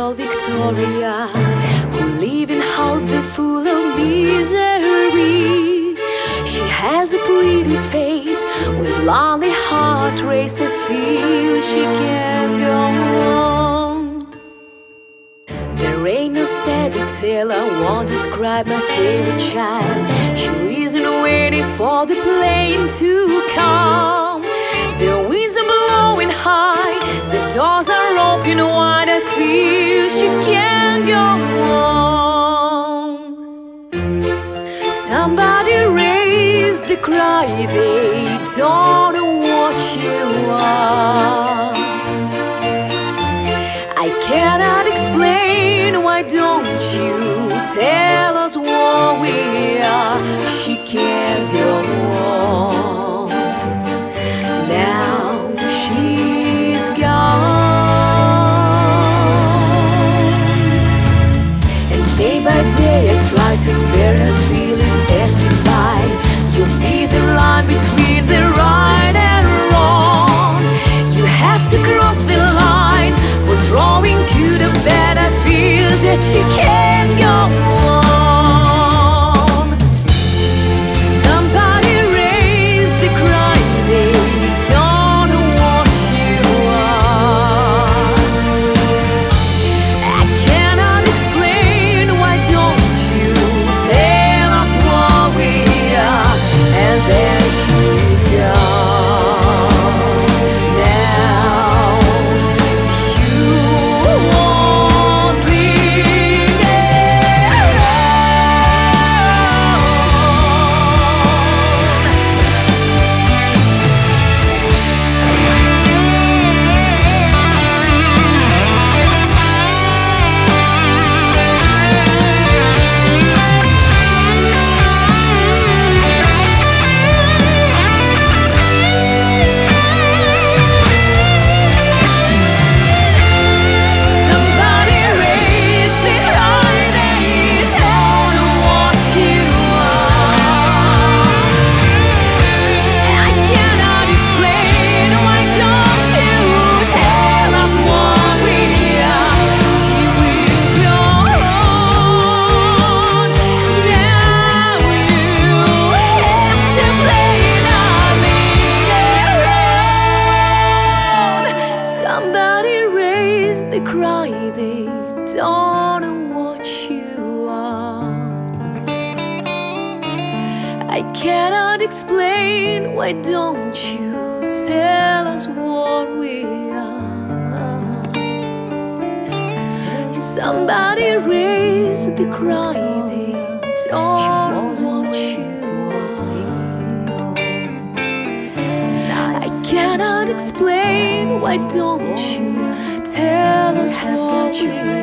girl Victoria who live in house that full of misery. She has a pretty face with lonely heart race. I feel she can't go on. There ain't no sad detail I won't describe my favorite child. She isn't waiting for the plane to come. Winds are blowing high, the doors are open wide. I feel she can't go on. Somebody raise the cry, they don't know what you are. I cannot explain, why don't you tell us what we are? She can't go good or bad. I feel that you can't go they don't know what you are. I cannot explain, why don't you tell us what we are? Somebody raise the cry, they don't cannot explain, why don't you tell us what we?